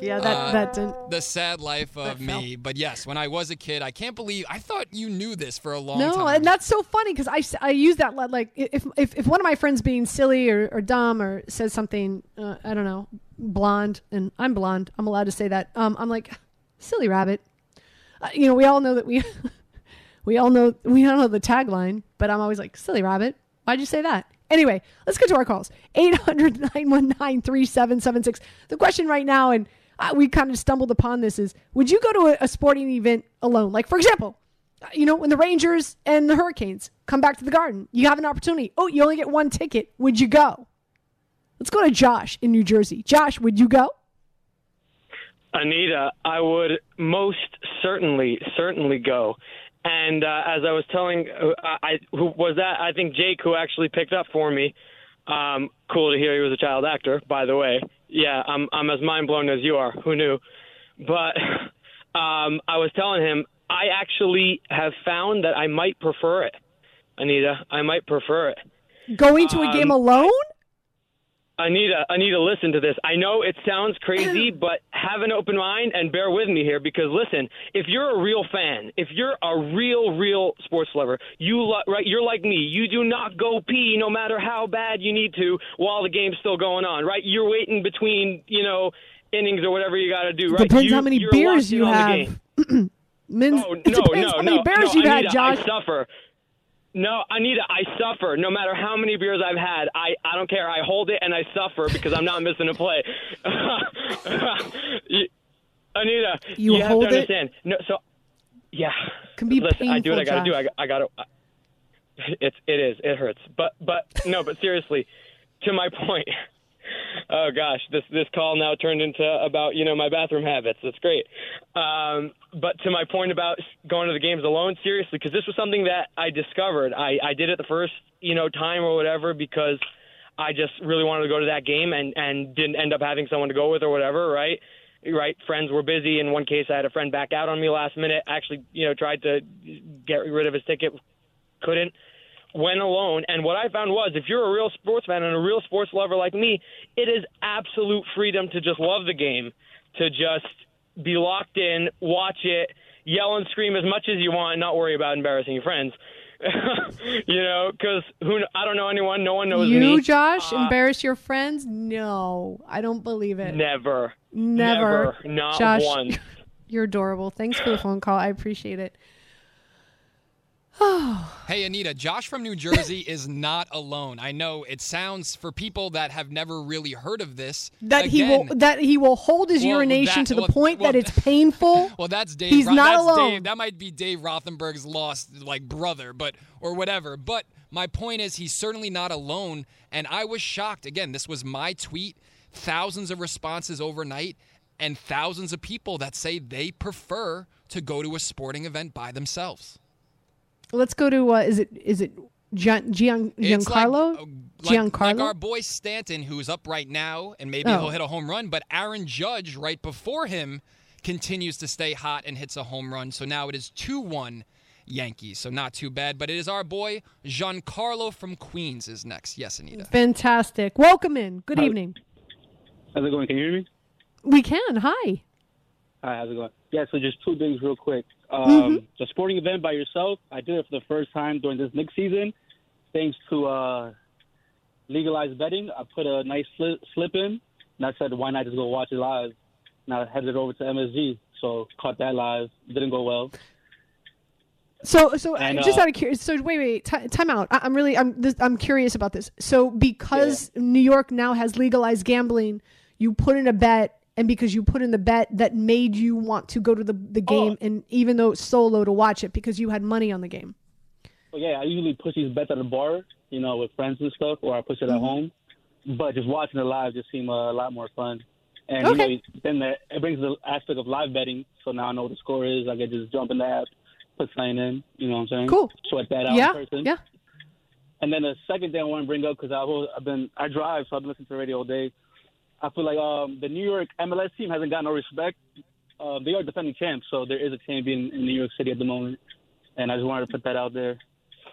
Yeah, that Uh, that didn't. the sad life of me. But yes, when I was a kid, I can't believe I thought you knew this for a long No, time. No, and that's so funny because I, I use that like if, if if one of my friends being silly or, or dumb or says something uh, I don't know blonde and I'm blonde I'm allowed to say that um I'm like silly rabbit uh, you know we all know that we we all know we all know the tagline but I'm always like silly rabbit why'd you say that anyway let's get to our calls 800-919-3776 the question right now and uh, we kind of stumbled upon this is would you go to a, a sporting event alone like for example you know, when the Rangers and the Hurricanes come back to the Garden, you have an opportunity. Oh, you only get one ticket. Would you go? Let's go to Josh in New Jersey. Josh, would you go? Anita, I would most certainly, certainly go. And uh, as I was telling, uh, I who was that? I think Jake, who actually picked up for me. Um, cool to hear he was a child actor, by the way. Yeah, I'm I'm as mind blown as you are. Who knew? But um, I was telling him I actually have found that I might prefer it. Anita, I might prefer it. Going to a game Um, alone? Anita, Anita, listen to this. I know it sounds crazy, but have an open mind and bear with me here because listen, if you're a real fan, if you're a real, real sports lover, you lo- right, you're like me. You do not go pee no matter how bad you need to while the game's still going on, right? You're waiting between, you know, innings or whatever you got to do, right? Depends You- how many beers you have. Men's, Oh it no, depends no, how many no, beers no, you've Anita, had, Josh. I suffer. No, Anita, I suffer. No matter how many beers I've had, I, I don't care. I hold it and I suffer because I'm not missing a play. You- Anita, You have hold to it? understand. No, so yeah, Can be Listen, I do what I gotta do. I, I gotta. It's it is. It hurts. But but no. But seriously, to my point. Oh gosh, this this call now turned into about you know my bathroom habits. That's great. Um, but to my point about going to the games alone, seriously, because this was something that I discovered. I I did it the first you know time or whatever because I just really wanted to go to that game and and didn't end up having someone to go with or whatever. Right right friends were busy in one case i had a friend back out on me last minute actually you know tried to get rid of his ticket couldn't went alone and what i found was if you're a real sports fan and a real sports lover like me it is absolute freedom to just love the game to just be locked in watch it yell and scream as much as you want and not worry about embarrassing your friends you know because who i don't know anyone no one knows you, me Josh, Uh, embarrass your friends? No, I don't believe it. never Never. never not Josh, one You're adorable. Thanks for the phone call. I appreciate it. Hey, Anita, Josh from New Jersey is not alone. I know it sounds for people that have never really heard of this. That he will that he will hold his Well, urination that- to the well, point well, that it's painful. Well, that's Dave. He's Ro- not that's alone. Dave. That might be Dave Rothenberg's lost like brother, but or whatever. But my point is, he's certainly not alone. And I was shocked. Again, this was my tweet thousands of responses overnight, and thousands of people that say they prefer to go to a sporting event by themselves. Let's go to uh, is it is it Gian, Gian, It's Giancarlo? Like, uh, like, Giancarlo? like our boy Stanton, who's up right now, and maybe Oh. he'll hit a home run. But Aaron Judge, right before him, continues to stay hot and hits a home run. So now it is 2 1 Yankees. So not too bad. But it is our boy Giancarlo from Queens is next. Yes, Anita. Fantastic. Welcome in. Good Hi. evening. How's it going? Can you hear me? We can. Hi. Hi, how's it going? Yeah, so just two things real quick. Um, Mm-hmm. The sporting event by yourself, I did it for the first time during this Knicks season. Thanks to uh, legalized betting, I put a nice slip, slip in, and I said, why not just go watch it live? And I headed over to MSG, so caught that live. Didn't go well. So, so And, just uh, out of curiosity, so wait, wait, ti time out. I, I'm really, I'm, this, I'm curious about this. So, because New York now has legalized gambling, you put in a bet, and because you put in the bet, that made you want to go to the the game, and even though it's solo to watch it because you had money on the game. But yeah, I usually push these bets at the bar, you know, with friends and stuff, or I push it Mm-hmm. at home. But just watching it live just seemed a lot more fun. And Okay. you know, then the, it brings the aspect of live betting. So now I know what the score is. I can just jump in the app, put something in. You know what I'm saying? Cool. Sweat that out yeah, in person. yeah. And then the second thing I want to bring up because I've I've been I drive, so I've been listening to the radio all day. I feel like um, the New York MLS team hasn't gotten no respect. Uh, they are defending champs, so there is a champion in New York City at the moment. And I just wanted to put that out there.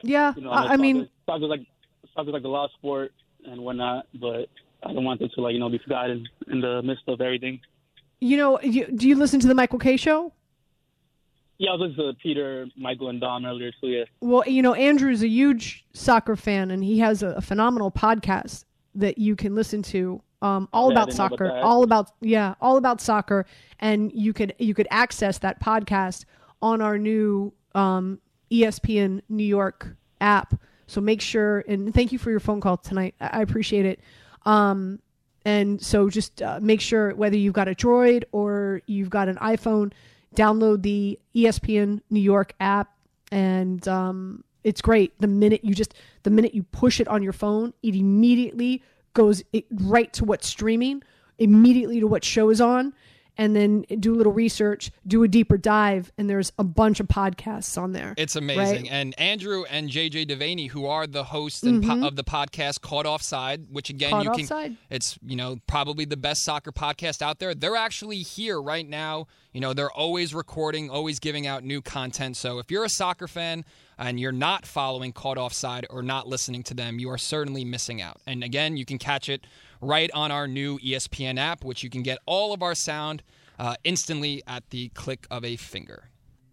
Yeah, You know, I, I mean, soccer is like soccer's like the lost sport and whatnot, but I don't want it to like you know be forgotten in the midst of everything. you know, you, do you listen to the Michael Kay show? Yeah, I was listening to Peter, Michael, and Don earlier too. Yeah, Well, you know, Andrew's a huge soccer fan, and he has a, a phenomenal podcast that you can listen to, um, all Yeah, about soccer, all about yeah, all about soccer, and you could you could access that podcast on our new um, ESPN New York app. So make sure and thank you for your phone call tonight. I appreciate it. Um, and so just uh, make sure whether you've got a Droid or you've got an iPhone, download the ESPN New York app, and um, it's great. The minute you just the minute you push it on your phone, it immediately goes right to what's streaming, immediately to what show is on, and then do a little research, do a deeper dive, and there's a bunch of podcasts on there. It's amazing. Right? And Andrew and JJ Devaney, who are the hosts and po- of the podcast Caught Offside, which again Mm-hmm. Caught you can it's, you know, probably the best soccer podcast out there. They're actually here right now. You know, they're always recording, always giving out new content. So if you're a soccer fan and you're not following Caught Offside or not listening to them, you are certainly missing out. And again, you can catch it right on our new ESPN app, which you can get all of our sound uh, instantly at the click of a finger.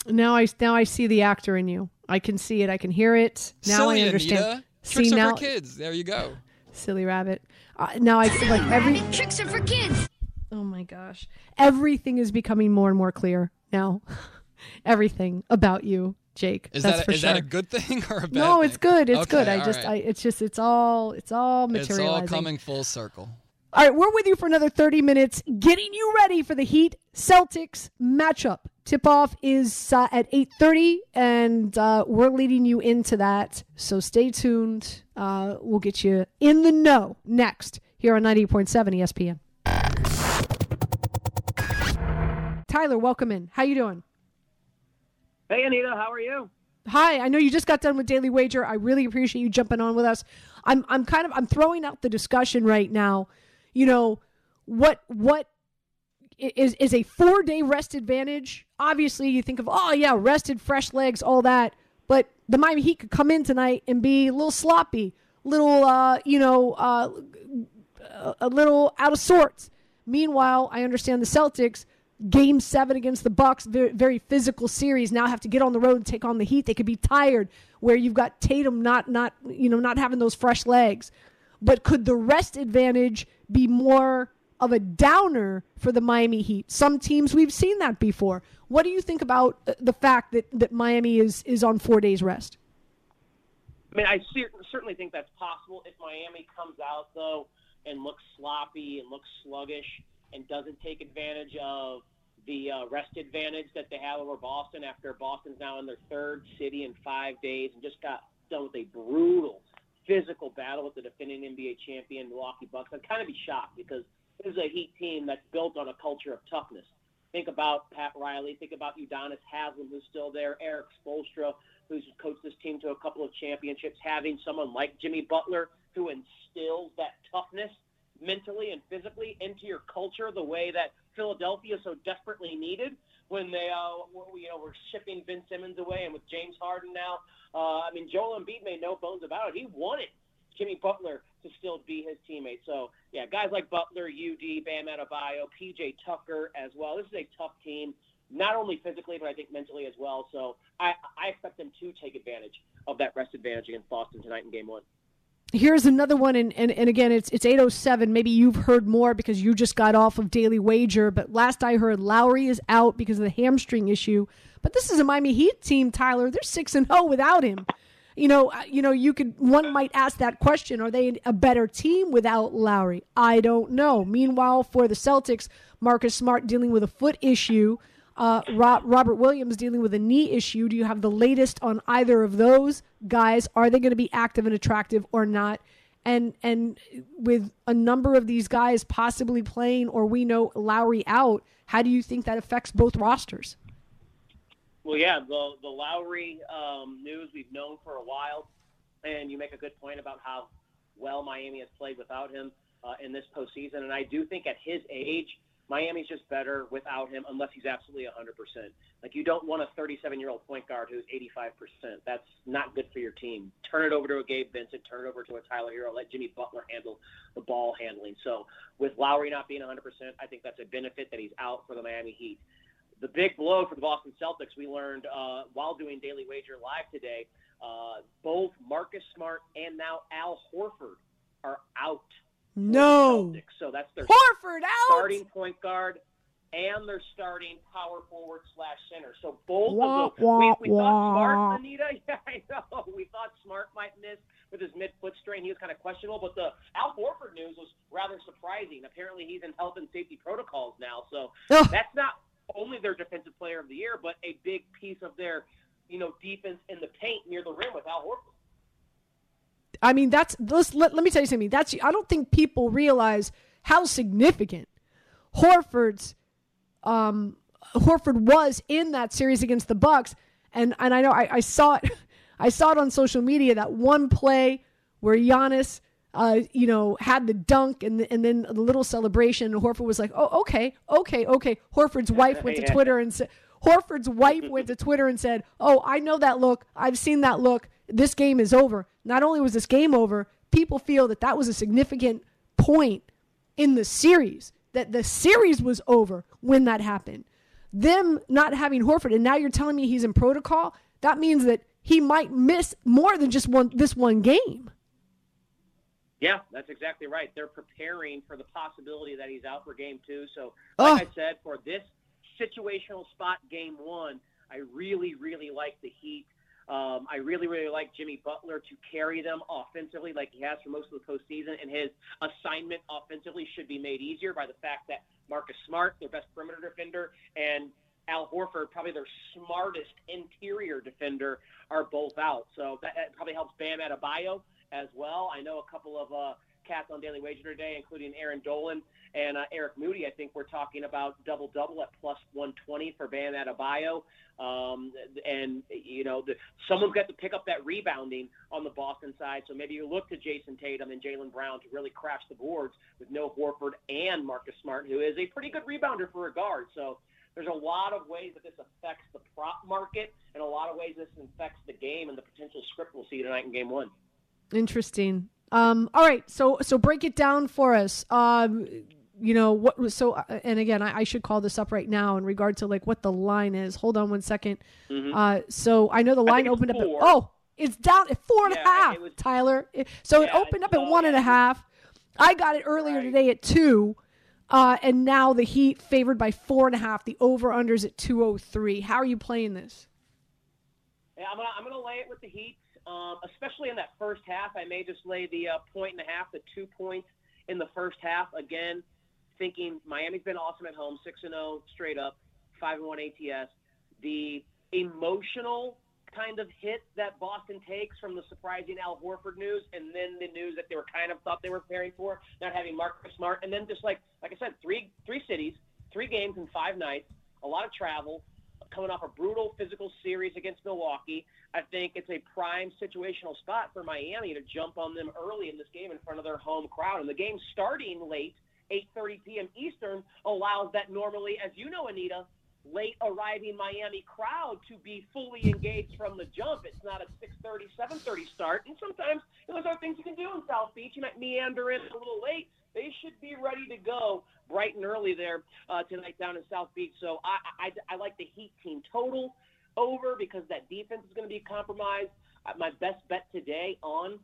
Now I now I see the actor in you. I can see it. I can hear it. Now Silly, I understand. Anita. Trix see are now, for kids. There you go. silly rabbit. Uh, now I like every. Trix are for kids. Oh my gosh, everything is becoming more and more clear now. everything about you, Jake. Is that's that for is sure. that a good thing or a bad thing? no, it's good. It's Okay, good. I just, right. I, it's just, it's all, it's all it's all coming full circle. All right, we're with you for another 30 minutes, getting you ready for the Heat Celtics matchup. Tip off is uh, at 8:30, and uh, we're leading you into that. So stay tuned. Uh, we'll get you in the know next here on 98.7 ESPN. Tyler, welcome in. How you doing? Hey, Anita, how are you? Hi, I know you just got done with Daily Wager. I really appreciate you jumping on with us. I'm I'm kind of I'm throwing out the discussion right now. You know, what what is is a 4-day rest advantage? Obviously, you think of, "Oh yeah, rested, fresh legs, all that." But the Miami Heat could come in tonight and be a little sloppy, little uh, you know, uh, a little out of sorts. Meanwhile, I understand the Celtics game 7 against the Bucks, very, physical series, now have to get on the road and take on the Heat. They could be tired where you've got Tatum not not you know, not having those fresh legs. But could the rest advantage be more of a downer for the Miami Heat? Some teams we've seen that before. What do you think about uh, the fact that that Miami is is on 4 days rest? I mean, I cer- certainly think that's possible if Miami comes out though and looks sloppy and looks sluggish and doesn't take advantage of the uh, rest advantage that they have over Boston after Boston's now in their third city in five days and just got done with a brutal physical battle with the defending NBA champion Milwaukee Bucks. I'd kind of be shocked because this is a Heat team that's built on a culture of toughness. Think about Pat Riley. Think about Udonis Haslem, who's still there. Erik Spoelstra, who's coached this team to a couple of championships. Having someone like Jimmy Butler who instills that toughness mentally and physically into your culture the way that Philadelphia so desperately needed when they, uh, you know, were shipping Ben Simmons away, and with James Harden now, uh, I mean, Joel Embiid made no bones about it. He wanted Jimmy Butler to still be his teammate. So, yeah, guys like Butler, UD, Bam Adebayo, PJ Tucker as well. This is a tough team, not only physically, but I think mentally as well. So I, I expect them to take advantage of that rest advantage against Boston tonight in game one. Here's another one, and, and, and again, it's it's 807. Maybe you've heard more because you just got off of Daily Wager, but last I heard, Lowry is out because of the hamstring issue. But this is a Miami Heat team, Tyler. They're six and zero without him. You know, uh, you know, you could one might ask that question: Are they a better team without Lowry? I don't know. Meanwhile, for the Celtics, Marcus Smart dealing with a foot issue. Uh, Robert Williams dealing with a knee issue. Do you have the latest on either of those guys? Are they going to be active and attractive or not? And and with a number of these guys possibly playing, or we know Lowry out, how do you think that affects both rosters? Well, yeah, the the Lowry um, news we've known for a while, and you make a good point about how well Miami has played without him uh, in this postseason. And I do think at his age, Miami's just better without him unless he's absolutely 100%. Like, you don't want a 37 year old point guard who's 85%. That's not good for your team. Turn it over to a Gabe Vincent, turn it over to a Tyler Herro. let Jimmy Butler handle the ball handling. So, with Lowry not being 100%, I think that's a benefit that he's out for the Miami Heat. The big blow for the Boston Celtics, we learned uh, while doing Daily Wager Live today, uh, both Marcus Smart and now Al Horford are out no. So that's their Horford out. starting point guard and their starting power forward slash center. So both wah, of them. Wah, we, we wah. thought Smart, Anita. Yeah, I know. We thought Smart might miss with his mid foot strain. He was kind of questionable, but the Al Horford news was rather surprising. Apparently, he's in health and safety protocols now. So oh. that's not only their defensive player of the year, but a big piece of their, you know, defense in the paint near the rim with Al Horford. I mean, that's let, let, let me tell you something. That's I don't think people realize how significant Horford's um, Horford was in that series against the Bucks, and and I know I, I saw it, I saw it on social media that one play where Giannis, uh, you know, had the dunk and the, and then the little celebration, and Horford was like, oh okay, okay, okay. Horford's wife went to Twitter and said. Horford's wife went to Twitter and said, "Oh, I know that look. I've seen that look this game is over. Not only was this game over, people feel that that was a significant point in the series, that the series was over when that happened. Them not having Horford, and now you're telling me he's in protocol, that means that he might miss more than just one this one game. Yeah, that's exactly right. They're preparing for the possibility that he's out for game two. So, like oh. I said, for this situational spot, game one, I really, really like the Heat um, I really, really like Jimmy Butler to carry them offensively like he has for most of the postseason, and his assignment offensively should be made easier by the fact that Marcus Smart, their best perimeter defender, and Al Horford, probably their smartest interior defender, are both out. So that, that probably helps Bam Adebayo as well. I know a couple of uh, cats on Daily Wager today, including Erin Dolan and uh, Eric Moody. I think we're talking about double double at plus 120 for Bam Adebayo. Um, and you know, the, someone's got to pick up that rebounding on the Boston side. So maybe you look to Jayson Tatum and Jaylen Brown to really crash the boards with no Horford and Marcus Smart, who is a pretty good rebounder for a guard. So there's a lot of ways that this affects the prop market, and a lot of ways this affects the game and the potential script we'll see tonight in Game One. Interesting. Um, all right, so so break it down for us. Um, you know what was so uh, and again I, I, should call this up right now in regard to like what the line is hold on one second. Mm-hmm. uh so i know the line opened up at, oh it's down at four and yeah, a half was, tyler so yeah, it opened up at one and a half i got it earlier right. today at two uh and now the heat favored by four and a half the over unders at 203 how are you playing this yeah, I'm gonna I'm gonna lay it with the Heat, um, especially in that first half. I may just lay the uh, point and a half, the two points in the first half. Again, thinking Miami's been awesome at home, six and zero oh straight up, five and one ATS. The emotional kind of hit that Boston takes from the surprising Al Horford news, and then the news that they were kind of thought they were preparing for, not having Marcus Smart, and then just like like I said, three three cities, three games in five nights, a lot of travel, coming off a brutal physical series against Milwaukee. I think it's a prime situational spot for Miami to jump on them early in this game in front of their home crowd, and the game starting late. 8:30 p.m. Eastern allows that normally, as you know, Anita, late arriving Miami crowd to be fully engaged from the jump. It's not a 6:30, 7:30 start, and sometimes you know, those are things you can do in South Beach. You might meander in a little late. They should be ready to go bright and early there uh, tonight down in South Beach. So I, I, I like the Heat team total over because that defense is going to be compromised. Uh, my best bet today on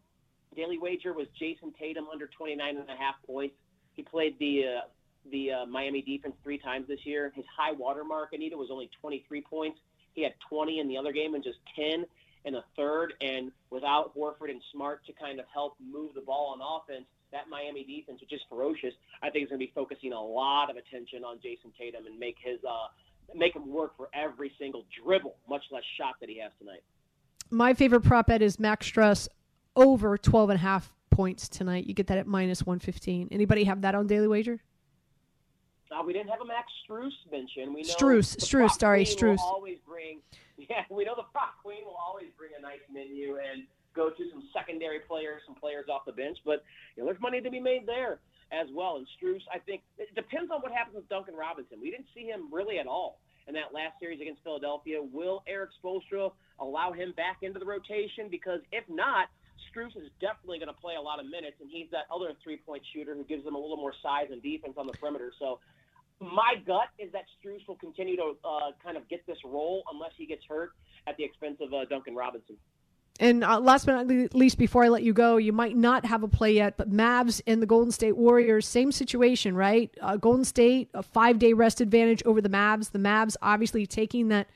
daily wager was Jayson Tatum under 29 and a half points. He played the uh, the uh, Miami defense three times this year. His high water mark, Anita, was only 23 points. He had 20 in the other game and just 10 in the third. And without Horford and Smart to kind of help move the ball on offense, that Miami defense, which is ferocious, I think is going to be focusing a lot of attention on Jayson Tatum and make his uh, make him work for every single dribble, much less shot that he has tonight. My favorite prop bet is Max Strus over 12 and a half points tonight. You get that at minus 115. Anybody have that on Daily Wager? Uh, we didn't have a Max Strus mention. We know Strus, Strus, sorry, Strus. always bring, yeah, we know the Prop Queen will always bring a nice menu and go to some secondary players, some players off the bench. But you know, there's money to be made there as well. And Strus, I think it depends on what happens with Duncan Robinson. We didn't see him really at all in that last series against Philadelphia. Will Erik Spoelstra allow him back into the rotation? Because if not, Strus is definitely going to play a lot of minutes, and he's that other three-point shooter who gives them a little more size and defense on the perimeter. So my gut is that Strus will continue to uh, kind of get this role unless he gets hurt at the expense of uh, Duncan Robinson. And uh, last but not least, before I let you go, you might not have a play yet, but Mavs and the Golden State Warriors, same situation, right? Uh, Golden State, a five day rest advantage over the Mavs. The Mavs obviously taking that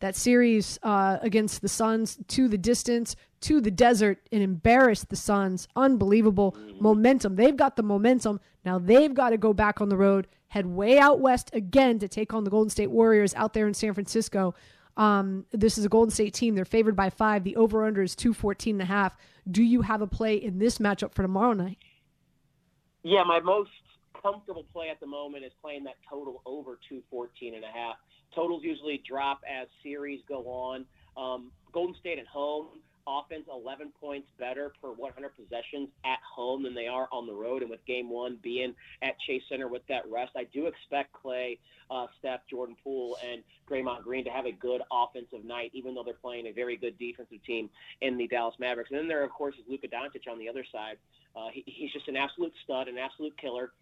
that series uh, against the Suns to the distance, to the desert, and embarrassed the Suns. Unbelievable momentum. They've got the momentum. Now they've got to go back on the road, head way out west again to take on the Golden State Warriors out there in San Francisco. Um, this is a Golden State team. They're favored by five. The over under is 214 and a half. Do you have a play in this matchup for tomorrow night? Yeah, my most comfortable play at the moment is playing that total over 214 and a half. Totals usually drop as series go on. Um, Golden State at home, offense 11 points better per 100 possessions at home than they are on the road. And with game one being at Chase Center with that rest, I do expect Clay, uh, Steph, Jordan Poole, and Draymond Green to have a good offensive night, even though they're playing a very good defensive team in the Dallas Mavericks. And then there, of course, is Luka Doncic on the other side. Uh, he, he's just an absolute stud, an absolute killer.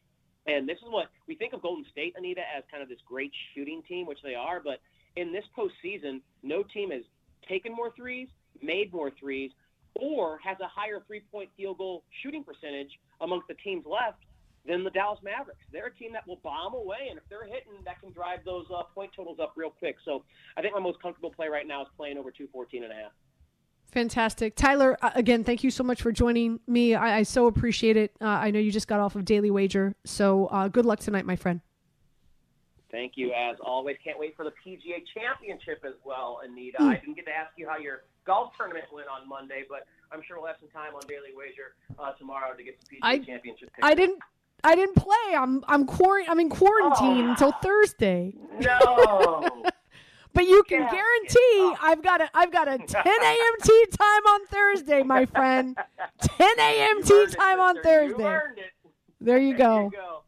And this is what we think of Golden State, Anita, as kind of this great shooting team, which they are. But in this postseason, no team has taken more threes, made more threes, or has a higher three-point field goal shooting percentage amongst the teams left than the Dallas Mavericks. They're a team that will bomb away, and if they're hitting, that can drive those uh, point totals up real quick. So I think my most comfortable play right now is playing over 214 and a half. Fantastic. Tyler, uh, again, thank you so much for joining me. I, I so appreciate it. Uh, I know you just got off of Daily Wager, so uh, good luck tonight, my friend. Thank you, as always. Can't wait for the PGA Championship as well, Anita. Mm. I didn't get to ask you how your golf tournament went on Monday, but I'm sure we'll have some time on Daily Wager uh, tomorrow to get some PGA I, Championship. Pictures. I didn't. I didn't play. I'm I'm quar- I'm in quarantine oh, until Thursday. No. But you can guarantee I've got a I've got a 10 a.m. tee time on Thursday, my friend. 10 a.m. tee time on Thursday. There you go. You go.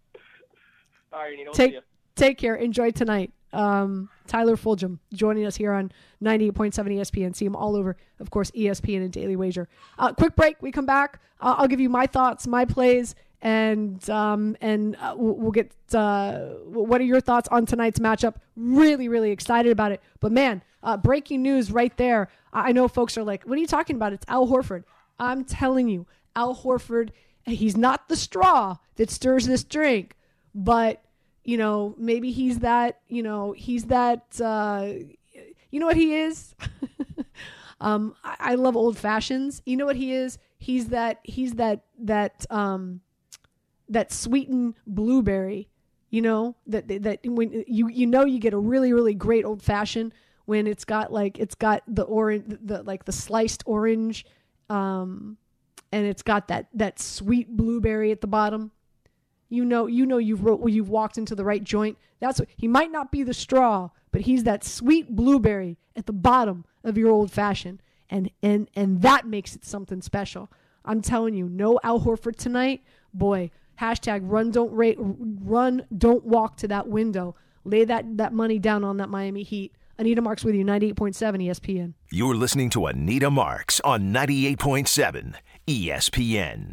All right, take take care. Enjoy tonight. Um, Tyler Fulgham joining us here on 98.7 ESPN. See him all over, of course, ESPN and Daily Wager. Uh, quick break. We come back. Uh, I'll give you my thoughts, my plays, and um, and uh, we'll, get uh, what are your thoughts on tonight's matchup? Really, really excited about it. But man, uh, breaking news right there. I know folks are like, "What are you talking about?" It's Al Horford. I'm telling you, Al Horford. He's not the straw that stirs this drink, but you know, maybe he's that. You know, he's that. Uh, you know what he is? um, I, I love old fashions. You know what he is? He's that. He's that. That. Um, that sweetened blueberry, you know, that that when you you know you get a really really great old fashioned when it's got like it's got the orange, the like the sliced orange, um, and it's got that that sweet blueberry at the bottom. You know, you know you've ro- you've walked into the right joint. That's what he might not be the straw, but he's that sweet blueberry at the bottom of your old fashioned, and and and that makes it something special. I'm telling you, no Al Horford tonight, boy. Hashtag run don't rate, run don't walk to that window. Lay that that money down on that Miami Heat. Anita Marks with you, 98.7 ESPN. You're listening to Anita Marks on 98.7 ESPN.